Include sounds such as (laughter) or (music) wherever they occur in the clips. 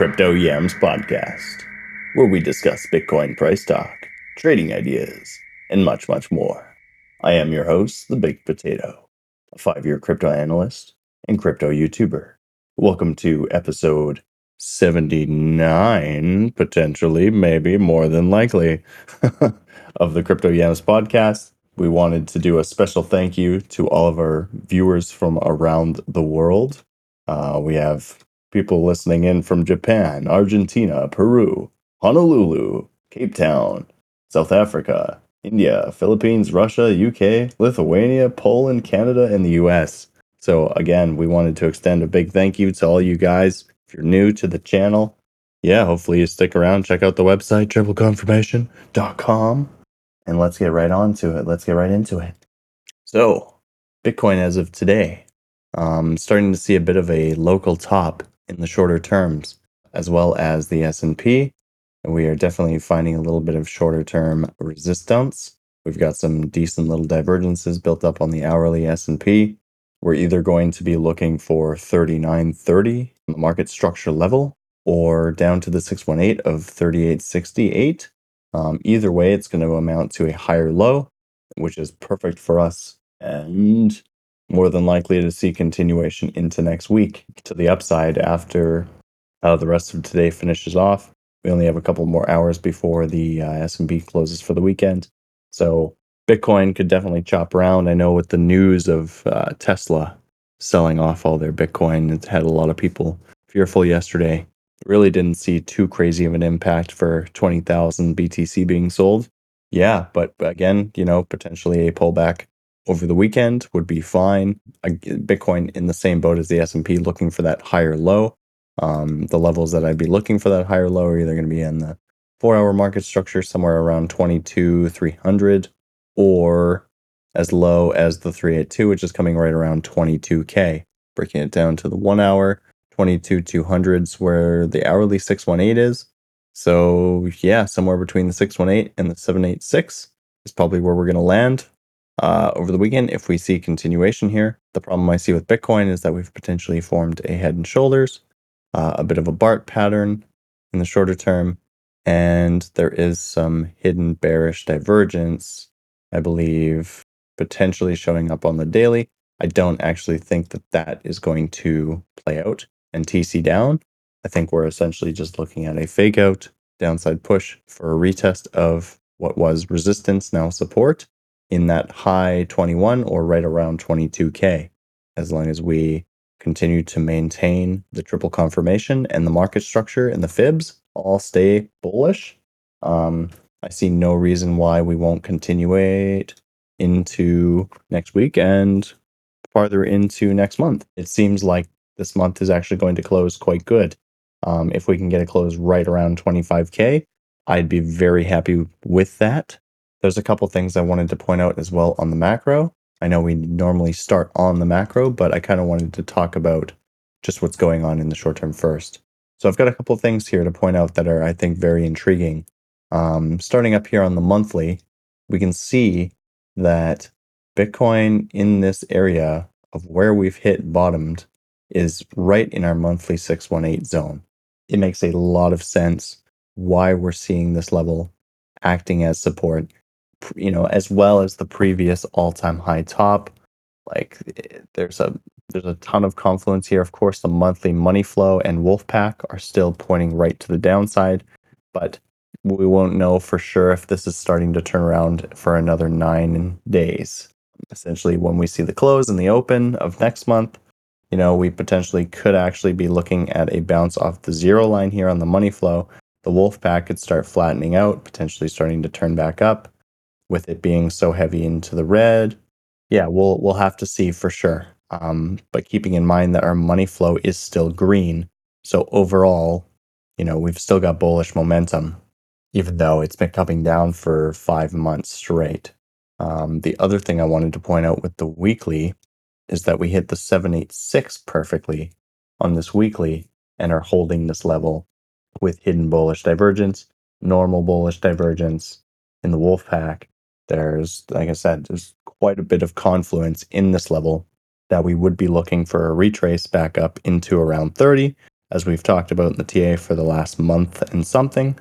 Crypto Yams podcast, where we discuss Bitcoin price talk, trading ideas, and much, much more. I am your host, The Big Potato, a five year crypto analyst and crypto YouTuber. Welcome to episode 79, potentially, maybe more than likely, (laughs) of the Crypto Yams podcast. We wanted to do a special thank you to all of our viewers from around the world. Uh, we have people listening in from Japan, Argentina, Peru, Honolulu, Cape Town, South Africa, India, Philippines, Russia, UK, Lithuania, Poland, Canada, and the US. So, again, we wanted to extend a big thank you to all you guys. If you're new to the channel, yeah, hopefully you stick around, check out the website, tripleconfirmation.com, and let's get right on to it. Let's get right into it. So, Bitcoin as of today, um, starting to see a bit of a local top in the shorter terms, as well as the S&P. We are definitely finding a little bit of shorter term resistance. We've got some decent little divergences built up on the hourly S&P. We're either going to be looking for 3930 on the market structure level or down to the 618 of 3868. Um, either way, it's going to amount to a higher low, which is perfect for us. And more than likely to see continuation into next week to the upside after uh, the rest of today finishes off. We only have a couple more hours before the uh, S&P closes for the weekend. So Bitcoin could definitely chop around. I know with the news of uh, Tesla selling off all their Bitcoin, it had a lot of people fearful yesterday. Really didn't see too crazy of an impact for 20,000 BTC being sold. Yeah, but again, you know, potentially a pullback over the weekend would be fine. Bitcoin in the same boat as the S&P looking for that higher low. Um, the levels that I'd be looking for that higher low are either going to be in the four hour market structure somewhere around 22 300 or as low as the 382 which is coming right around 22k breaking it down to the one hour 22 200s where the hourly 618 is so yeah somewhere between the 618 and the 786 is probably where we're going to land uh, over the weekend if we see continuation here. The problem I see with Bitcoin is that we've potentially formed a head and shoulders, uh, a bit of a BART pattern in the shorter term, and there is some hidden bearish divergence, I believe, potentially showing up on the daily. I don't actually think that that is going to play out and TC down. I think we're essentially just looking at a fake out downside push for a retest of what was resistance, now support, in that high 21 or right around 22K, as long as we continue to maintain the triple confirmation and the market structure and the fibs all stay bullish. Um, I see no reason why we won't continuate into next week and farther into next month. It seems like this month is actually going to close quite good. Um, if we can get a close right around 25K, I'd be very happy with that. There's a couple things I wanted to point out as well on the macro. I know we normally start on the macro, but I kind of wanted to talk about just what's going on in the short term first. So I've got a couple things here to point out that are, I think, very intriguing. Um, starting up here on the monthly, we can see that Bitcoin in this area of where we've hit bottomed is right in our monthly 618 zone. It makes a lot of sense why we're seeing this level acting as support you know, as well as the previous all-time high top. Like there's a there's a ton of confluence here. Of course, the monthly money flow and Wolfpack are still pointing right to the downside, but we won't know for sure if this is starting to turn around for another nine days. Essentially, when we see the close and the open of next month, you know, we potentially could actually be looking at a bounce off the zero line here on the money flow. The Wolfpack could start flattening out, potentially starting to turn back up with it being so heavy into the red. Yeah, we'll we'll have to see for sure. Um, but keeping in mind that our money flow is still green, so overall, you know, we've still got bullish momentum, even though it's been coming down for five months straight. Um, the other thing I wanted to point out with the weekly is that we hit the 786 perfectly on this weekly and are holding this level with hidden bullish divergence, normal bullish divergence in the wolf pack, there's, like I said, there's quite a bit of confluence in this level that we would be looking for a retrace back up into around 30 as we've talked about in the TA for the last month and something,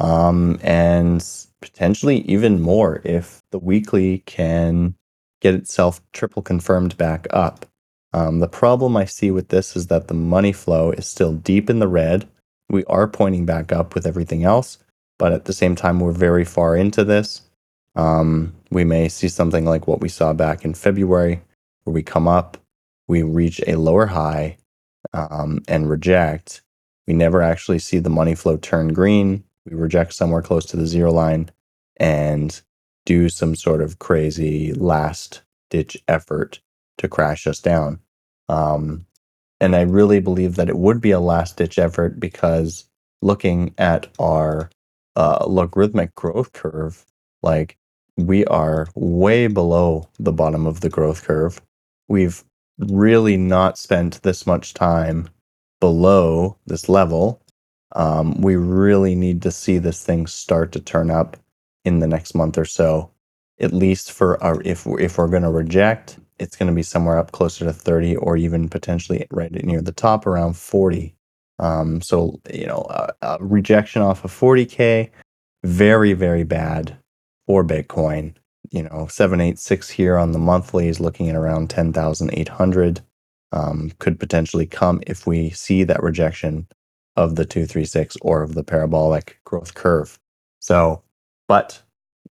um, and potentially even more if the weekly can get itself triple confirmed back up. Um, the problem I see with this is that the money flow is still deep in the red. We are pointing back up with everything else, but at the same time, we're very far into this. Um, we may see something like what we saw back in February, where we come up, we reach a lower high, um, and reject. We never actually see the money flow turn green. We reject somewhere close to the zero line and do some sort of crazy last ditch effort to crash us down. Um, and I really believe that it would be a last ditch effort because looking at our uh, logarithmic growth curve, like we are way below the bottom of the growth curve. We've really not spent this much time below this level. Um, we really need to see this thing start to turn up in the next month or so, at least for our if if we're going to reject, it's going to be somewhere up closer to 30 or even potentially right near the top around 40. Um, so you know, a, a rejection off of 40k, very very bad for Bitcoin. You know, 786 here on the monthly is looking at around 10,800. Um, could potentially come if we see that rejection of the 236 or of the parabolic growth curve. So, but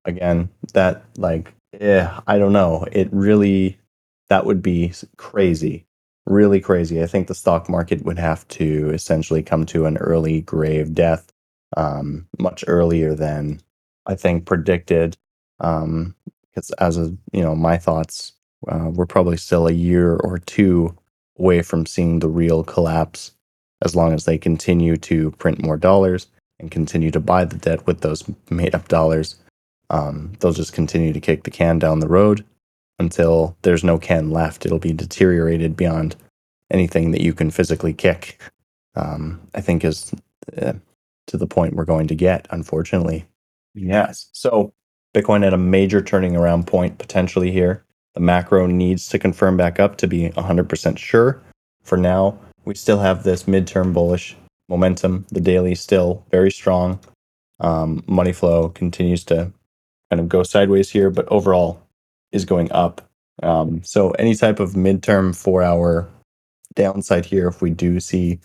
again, that like, yeah, I don't know. It really, that would be crazy, really crazy. I think the stock market would have to essentially come to an early grave death, um, much earlier than I think predicted. Um, because as a you know, my thoughts, uh, we're probably still a year or two away from seeing the real collapse as long as they continue to print more dollars and continue to buy the debt with those made up dollars. Um, they'll just continue to kick the can down the road until there's no can left. It'll be deteriorated beyond anything that you can physically kick. Um, I think is uh, to the point we're going to get, unfortunately. Yes. So Bitcoin at a major turning around point potentially here. The macro needs to confirm back up to be 100% sure. For now, we still have this midterm bullish momentum. The daily still very strong. Um, money flow continues to kind of go sideways here, but overall is going up. Um, so any type of midterm four hour downside here, if we do see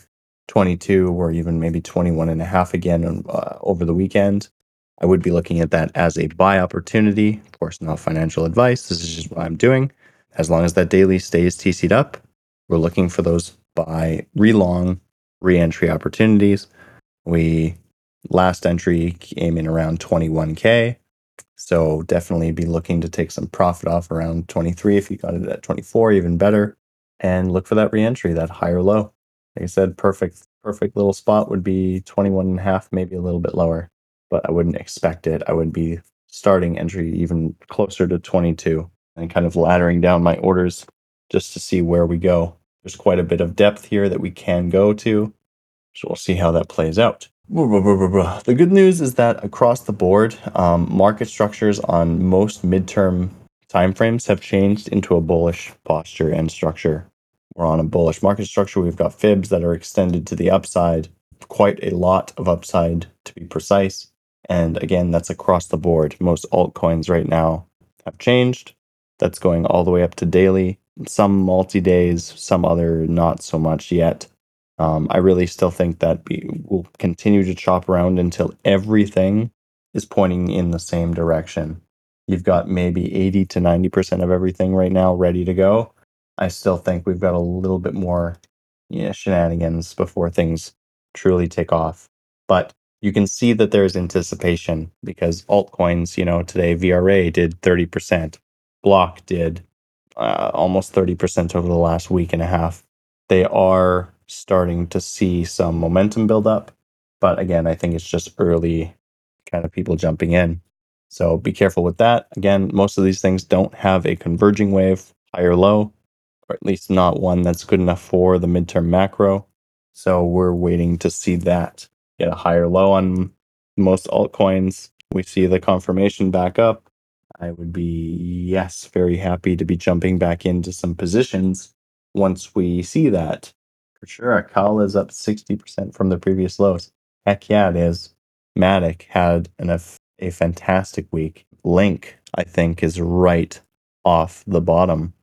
22 or even maybe 21 and a half again uh, over the weekend, I would be looking at that as a buy opportunity. Of course, not financial advice. This is just what I'm doing. As long as that daily stays TC'd up, we're looking for those buy relong re-entry opportunities. We last entry came in around 21k. So definitely be looking to take some profit off around 23 if you got it at 24, even better. And look for that re-entry, that higher low. Like I said, perfect, perfect little spot would be 21 and a half, maybe a little bit lower but I wouldn't expect it. I would be starting entry even closer to 22 and kind of laddering down my orders just to see where we go. There's quite a bit of depth here that we can go to. So we'll see how that plays out. The good news is that across the board, um, market structures on most midterm timeframes have changed into a bullish posture and structure. We're on a bullish market structure. We've got fibs that are extended to the upside, quite a lot of upside to be precise. And again, that's across the board. Most altcoins right now have changed. That's going all the way up to daily, some multi days, some other not so much yet. Um, I really still think that we will continue to chop around until everything is pointing in the same direction. You've got maybe 80 to 90% of everything right now ready to go. I still think we've got a little bit more yeah, shenanigans before things truly take off. But you can see that there's anticipation because altcoins, you know, today VRA did 30%, Block did uh, almost 30% over the last week and a half. They are starting to see some momentum build up. But again, I think it's just early kind of people jumping in. So be careful with that. Again, most of these things don't have a converging wave, high or low, or at least not one that's good enough for the midterm macro. So we're waiting to see that get a higher low on most altcoins. We see the confirmation back up. I would be, yes, very happy to be jumping back into some positions once we see that For sure. Akal is up 60% from the previous lows. Heck yeah, it is. Matic had an, a, a fantastic week. Link, I think, is right off the bottom.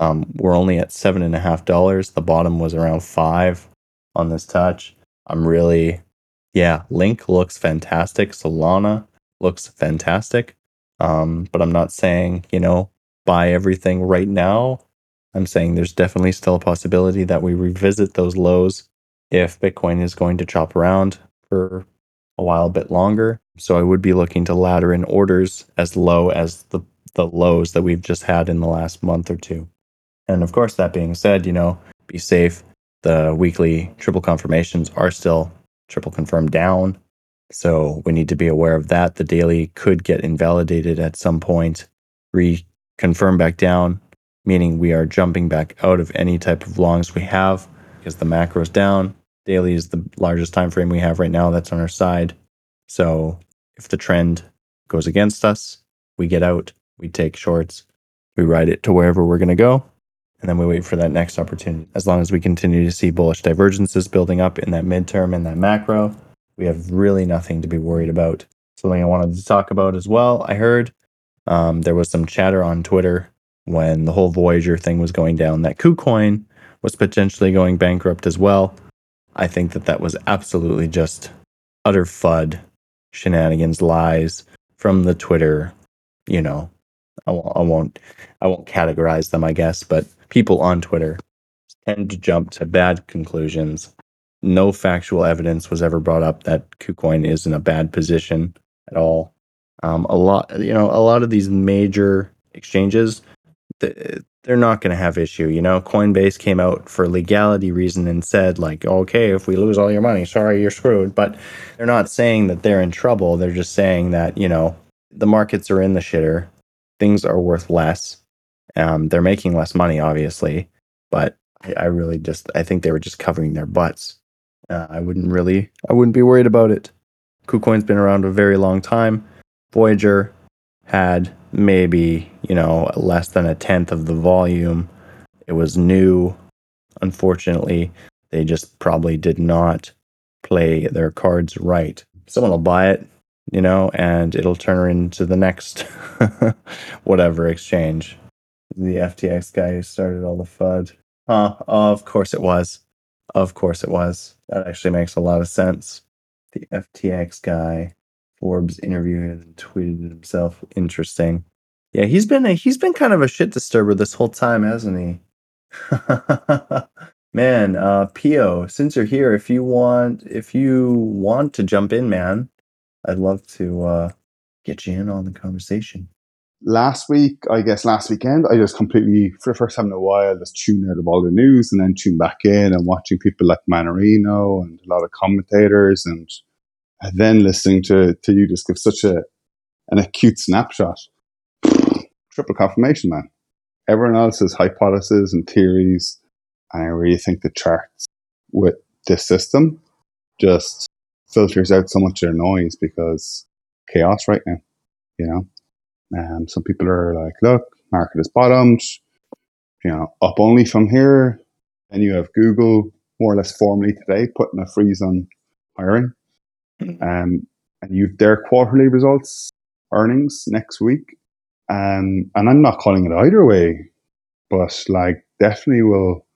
Um, we're only at seven and a half dollars. The bottom was around five on this touch. I'm really, yeah, Link looks fantastic. Solana looks fantastic. Um, but I'm not saying, you know, buy everything right now. I'm saying there's definitely still a possibility that we revisit those lows if Bitcoin is going to chop around for a while a bit longer. So I would be looking to ladder in orders as low as the, the lows that we've just had in the last month or two. And of course, that being said, you know, be safe. The weekly triple confirmations are still triple confirmed down. So we need to be aware of that. The daily could get invalidated at some point, reconfirm back down, meaning we are jumping back out of any type of longs we have because the macro is down. Daily is the largest time frame we have right now that's on our side. So if the trend goes against us, we get out, we take shorts, we ride it to wherever we're going to go, and then we wait for that next opportunity. As long as we continue to see bullish divergences building up in that midterm and that macro, we have really nothing to be worried about. Something I wanted to talk about as well. I heard um, there was some chatter on Twitter when the whole Voyager thing was going down that KuCoin was potentially going bankrupt as well. I think that that was absolutely just utter FUD, shenanigans, lies from the Twitter. You know, I won't, I won't, I won't categorize them, I guess, but people on Twitter tend to jump to bad conclusions no factual evidence was ever brought up that KuCoin is in a bad position at all. Um, a lot, you know, a lot of these major exchanges, they're not going to have issue. You know, Coinbase came out for legality reason and said like, okay, if we lose all your money, sorry, you're screwed. But they're not saying that they're in trouble. They're just saying that you know the markets are in the shitter, things are worth less. Um, they're making less money, obviously, but I, I really just I think they were just covering their butts uh, I wouldn't really, I wouldn't be worried about it. KuCoin's been around a very long time. Voyager had maybe, you know, less than a tenth of the volume. It was new. Unfortunately, they just probably did not play their cards right. Someone will buy it, you know, and it'll turn her into the next (laughs) whatever exchange. The FTX guy who started all the FUD. Huh, of course it was. Of course it was. That actually makes a lot of sense. The FTX guy, Forbes interviewed and tweeted himself. Interesting. Yeah, he's been a, he's been kind of a shit disturber this whole time, hasn't he? (laughs) man, uh, Pio, since you're here, if you want if you want to jump in, man, I'd love to uh, get you in on the conversation last week, I guess last weekend, I just completely, for the first time in a while, just tuned out of all the news and then tuned back in and watching people like Mannarino and a lot of commentators and then listening to, to you just give such a an acute snapshot. (sniffs) Triple confirmation, man. Everyone else's hypotheses and theories, and I really think the charts with this system just filters out so much of the noise because chaos right now, you know? Um, some people are like, look, market has bottomed, you know, up only from here. And you have Google more or less formally today putting a freeze on hiring. Hmm. Um, and you've their quarterly results, earnings next week. Um, and I'm not calling it either way, but like definitely will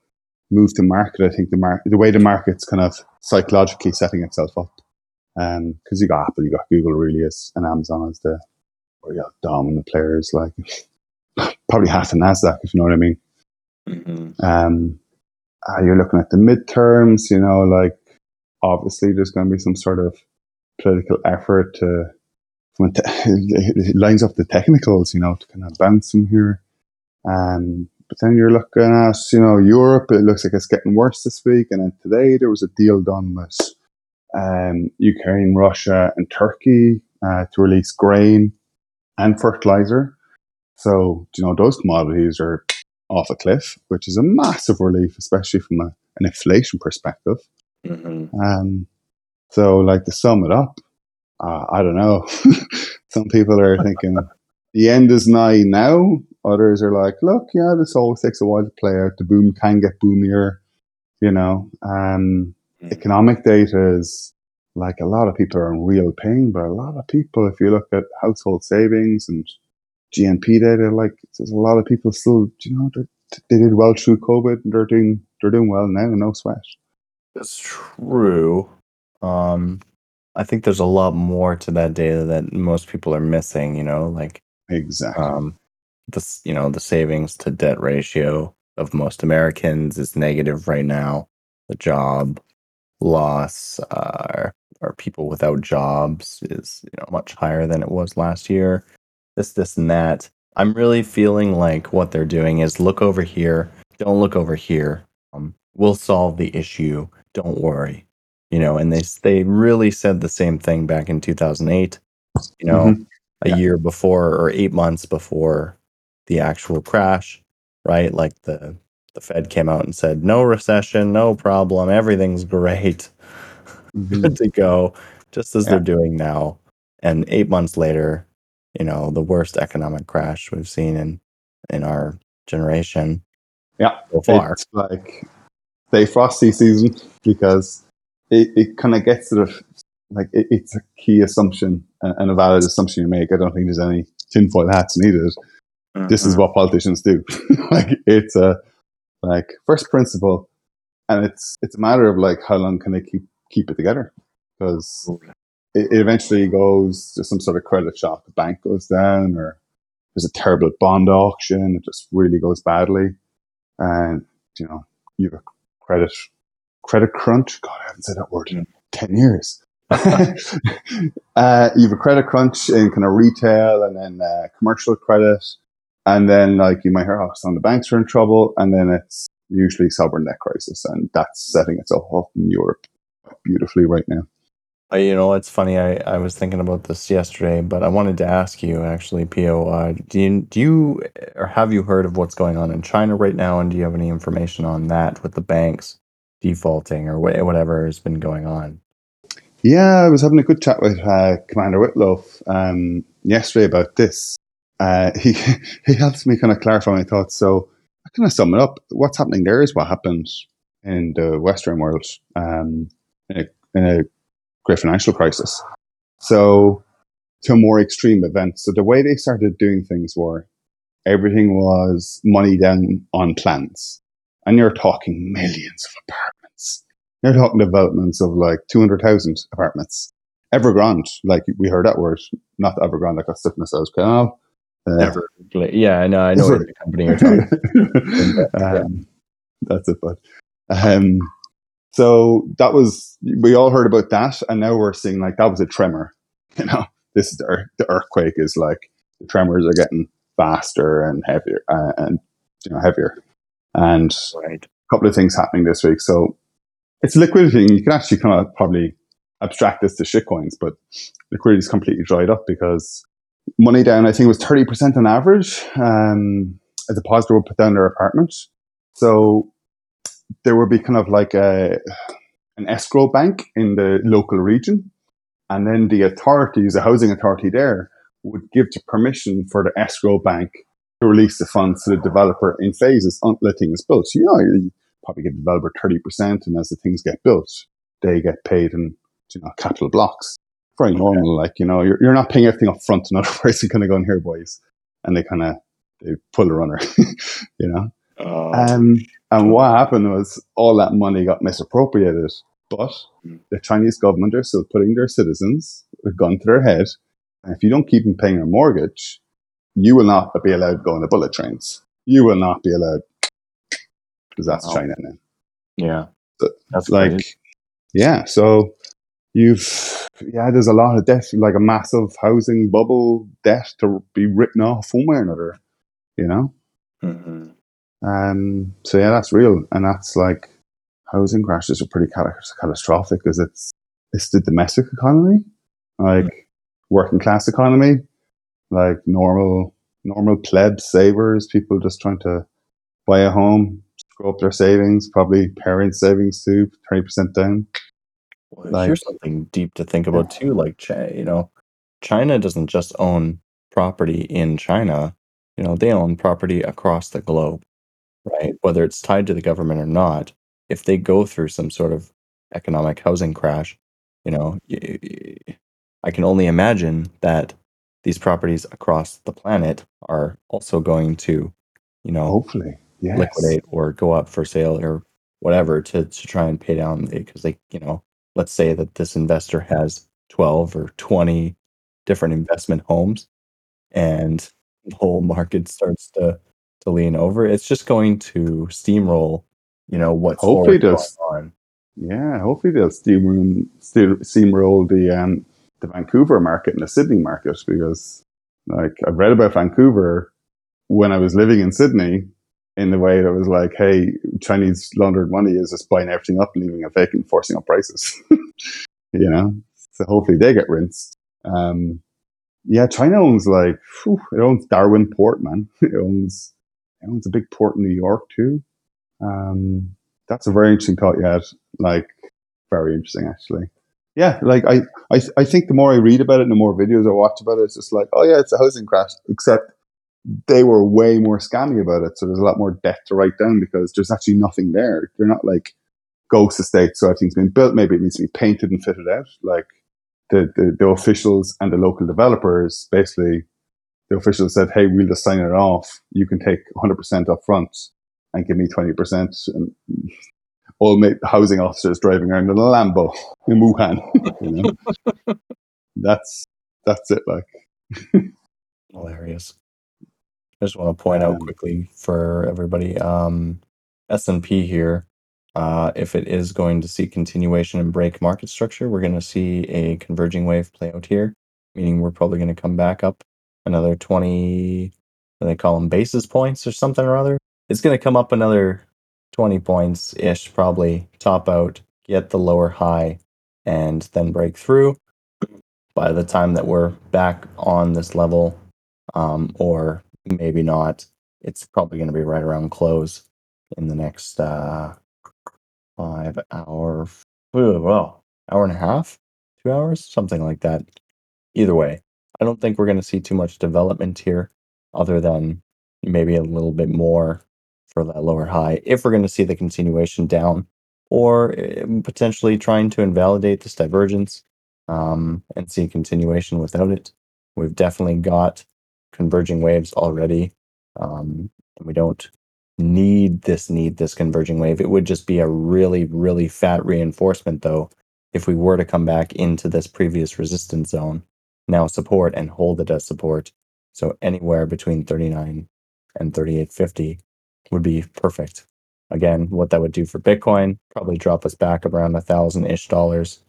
move the market. I think the market, the way the market's kind of psychologically setting itself up. Um, cause you got Apple, you got Google really is, and Amazon as the, or yeah, dominant players like (laughs) probably half the Nasdaq, if you know what I mean. Mm-hmm. Um, uh, you're looking at the midterms, you know, like obviously there's going to be some sort of political effort to it (laughs) lines up the technicals, you know, to kind of bounce them here. Um, but then you're looking at, you know, Europe. It looks like it's getting worse this week. And then today there was a deal done with um, Ukraine, Russia, and Turkey uh, to release grain and fertilizer. So, you know, those commodities are off a cliff, which is a massive relief, especially from a, an inflation perspective. Mm-hmm. Um, so, like to sum it up, uh, I don't know. (laughs) Some people are thinking the end is nigh now. Others are like, look, yeah, this always takes a while to play out. The boom can get boomier. You know, um, Mm. economic data is like a lot of people are in real pain, but a lot of people, if you look at household savings and GNP data, like there's a lot of people still, you know, they did well through COVID and they're doing they're doing well now, no sweat. That's true. Um, I think there's a lot more to that data that most people are missing. You know, like Exactly. um, this, you know, the savings to debt ratio of most Americans is negative right now. The job loss, uh, or people without jobs is you know much higher than it was last year. This, this, and that. I'm really feeling like what they're doing is look over here. Don't look over here. Um, we'll solve the issue. Don't worry. You know, and they they really said the same thing back in 2008. You know, Mhm. a Yeah. year before or eight months before the actual crash, right? Like the the Fed came out and said, no recession, no problem, everything's great, Mhm. (laughs) good to go, just as Yeah. they're doing now. And eight months later, you know, the worst economic crash we've seen in in our generation Yeah. so far. It's like they frosty season because it, it kind of gets to the like it, it's a key assumption and a valid assumption you make. I don't think there's any tinfoil hats needed. This is Mhm. what politicians do. (laughs) like it's a like first principle, and it's it's a matter of like how long can they keep keep it together because it, it eventually goes to some sort of credit shock. The bank goes down, or there's a terrible bond auction. It just really goes badly, and you know you have a credit credit crunch. God, I haven't said that word in ten years. (laughs) (laughs) uh, you have a credit crunch in kind of retail, and then uh, commercial credit, and then like you might hear, oh, some of the banks are in trouble, and then it's usually sovereign debt crisis, and that's setting itself up in Europe beautifully right now. Uh, you know, it's funny. I, I was thinking about this yesterday, but I wanted to ask you actually, Pio. Uh, do you do you or have you heard of what's going on in China right now? And do you have any information on that with the banks defaulting or wha- whatever has been going on? Yeah, I was having a good chat with uh, Commander Whitlow um, yesterday about this. Uh, he (laughs) he helps me kind of clarify my thoughts. So I kind of sum it up. What's happening there is what happened in the Western world um, in, a, in a great financial crisis. So to more extreme event. So the way they started doing things were everything was money down on plans, and you're talking millions of apartments. You're talking developments of like 200,000 apartments. Evergrande, like we heard that word, not Evergrande, like a stiffness I was canal. Uh, Never. Yeah, I know. I know the (laughs) company you're talking. (laughs) Yeah. um, that's it, bud. Um, so that was we all heard about that, and now we're seeing like that was a tremor. (laughs) You know, this is the, the earthquake is like the tremors are getting faster and heavier uh, and you know heavier, and Right. a couple of things happening this week. So it's liquidity. And you can actually kind of probably abstract this to shitcoins, but liquidity is completely dried up because money down, I think it was 30% on average. Um, a depositor would put down their apartment. So there would be kind of like a, an escrow bank in the local region. And then the authorities, the housing authority there, would give the permission for the escrow bank to release the funds to the developer in phases until the thing is built. So, you know, you probably give the developer 30%, and as the things get built, they get paid in you know, capital blocks. Very Okay. normal. Like, you know, you're, you're not paying everything up front to another person kind of going, to go in here, boys. And they kind of they pull the runner, (laughs) you know? Uh, Um, and what happened was all that money got misappropriated. But Mm. the Chinese government are still putting their citizens a gun to their head. And if you don't keep them paying their mortgage, you will not be allowed to go on the bullet trains. You will not be allowed because that's Wow. China now. yeah. That's Like, crazy. yeah. So you've yeah, there's a lot of debt, like a massive housing bubble debt to be written off one way or another. You know. Mhm. Um, so yeah, that's real, and that's like housing crashes are pretty cat- catastrophic because it's it's the domestic economy, like working class economy, like normal normal pleb savers, people just trying to buy a home, grow up their savings, probably parents' savings too, twenty percent down. Like- here's something deep to think about too. Like, you know, China doesn't just own property in China. You know, they own property across the globe, right? Whether it's tied to the government or not. if they go through some sort of economic housing crash, you know, I can only imagine that these properties across the planet are also going to, you know, Hopefully, yes. liquidate or go up for sale or whatever to to try and pay down because they, you know, let's say that this investor has 12 or 20 different investment homes and the whole market starts to to lean over, it's just going to steamroll, you know, what's Hopefully going does. on. Yeah, hopefully they'll steamroll, steamroll the um, the Vancouver market and the Sydney market because, like, I've read about Vancouver when I was living in Sydney in the way that was like, hey, Chinese laundered money is just buying everything up, leaving it vacant, and forcing up prices. (laughs) you know, so hopefully they get rinsed. Um, yeah, China owns like whew, it owns Darwin Port, man. (laughs) It owns it owns a big port in New York too. Um, that's a very interesting thought you had. Like, very interesting actually. Yeah, like I, I, I think the more I read about it, and the more videos I watch about it, it's just like, oh yeah, it's a housing crash. Except they were way more scammy about it, so there's a lot more debt to write down because there's actually nothing there. They're not like ghost estates, so everything's been built. Maybe it needs to be painted and fitted out. Like the, the, the officials and the local developers basically the officials said, Hey, we'll just sign it off. You can take 100% up front and give me 20%. And all ma- housing officers driving around in a Lambo (laughs) in Wuhan. (laughs) you know? (laughs) that's, that's it. Like, Hilarious. I just want to point out Um, quickly for everybody, um, S&P here, uh, if it is going to see continuation and break market structure, we're going to see a converging wave play out here, meaning we're probably going to come back up another 20, what do they call them, basis points or something or other. It's going to come up another 20 points ish, probably top out, get the lower high, and then break through. By the time that we're back on this level, um, or maybe not, it's probably going to be right around close in the next uh, five hour, well, hour and a half, two hours, something like that. Either way, I don't think we're going to see too much development here, other than maybe a little bit more for that lower high. If we're going to see the continuation down, or eh, potentially trying to invalidate this divergence um, and see continuation without it, we've definitely got converging waves already, um, and we don't need this need this converging wave. It would just be a really really fat reinforcement though if we were to come back into this previous resistance zone, now support and hold it as support. So anywhere between 39 and 3850 would be perfect. Again, what that would do for Bitcoin, probably drop us back around a thousand ish dollars.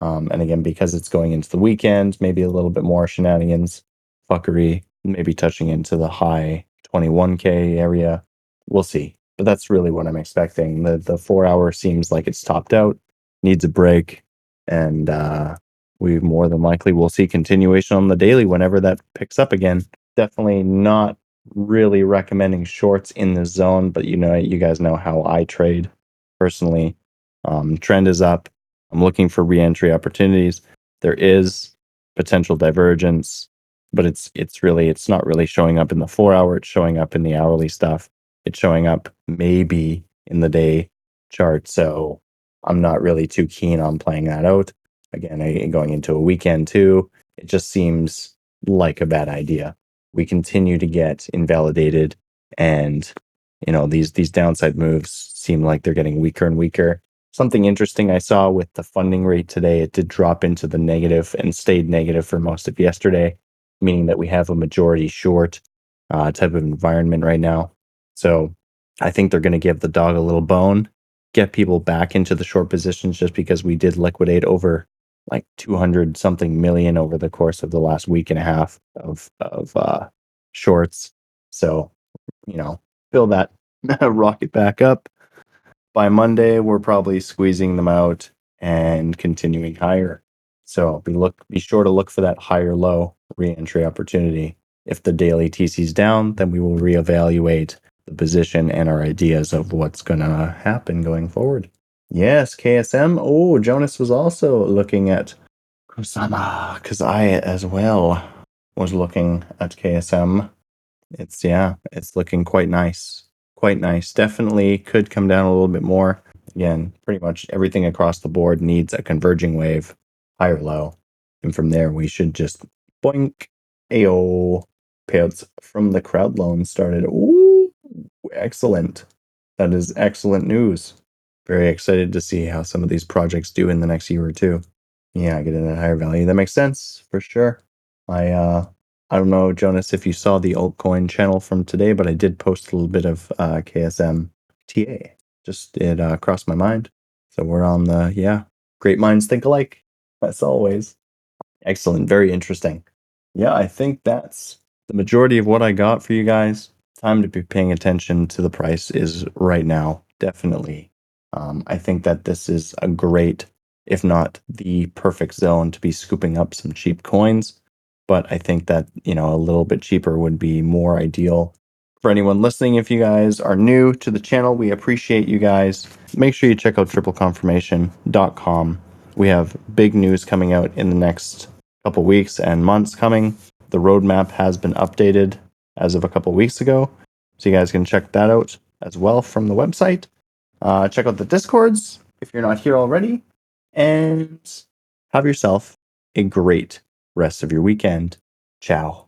Um, and again, because it's going into the weekend, maybe a little bit more shenanigans, fuckery, maybe touching into the high 21k area. We'll see. But that's really what I'm expecting. The the four hour seems like it's topped out, needs a break, and uh, we more than likely will see continuation on the daily whenever that picks up again. Definitely not really recommending shorts in the zone, but you know, you guys know how I trade personally. Um, trend is up. I'm looking for re-entry opportunities. There is potential divergence, but it's it's really it's not really showing up in the four hour. It's showing up in the hourly stuff. It's showing up maybe in the day chart. So I'm not really too keen on playing that out. Again, going into a weekend too, it just seems like a bad idea. We continue to get invalidated, and you know these these downside moves seem like they're getting weaker and weaker. Something interesting I saw with the funding rate today, it did drop into the negative and stayed negative for most of yesterday, meaning that we have a majority short uh, type of environment right now. So I think they're going to give the dog a little bone, get people back into the short positions just because we did liquidate over like 200 something million over the course of the last week and a half of of uh, shorts. So, you know, fill that (laughs) rocket back up. By Monday, we're probably squeezing them out and continuing higher. So be look be sure to look for that higher low re-entry opportunity. If the daily TC's down, then we will reevaluate the position and our ideas of what's gonna happen going forward. Yes, KSM. Oh, Jonas was also looking at Kusama because I as well was looking at KSM. It's yeah, it's looking quite nice. Quite nice. Definitely could come down a little bit more. again, pretty much everything across the board needs a converging wave, high or low. And from there, we should just boink, ayo. Payouts from the crowd loan started. Ooh, excellent. That is excellent news. Very excited to see how some of these projects do in the next year or two. Yeah, get in at higher value. That makes sense for sure. I uh I don't know, Jonas, if you saw the altcoin channel from today, but I did post a little bit of uh, KSM TA. Just it uh, crossed my mind. So we're on the yeah. Great minds think alike, as always. Excellent, very interesting. Yeah, I think that's the majority of what I got for you guys. Time to be paying attention to the price is right now, definitely. Um, I think that this is a great, if not the perfect zone to be scooping up some cheap coins but I think that, you know, a little bit cheaper would be more ideal. For anyone listening, if you guys are new to the channel, we appreciate you guys. Make sure you check out tripleconfirmation.com. We have big news coming out in the next couple weeks and months coming. The roadmap has been updated as of a couple weeks ago. So you guys can check that out as well from the website. Uh, check out the discords if you're not here already. And have yourself a great rest of your weekend. Ciao.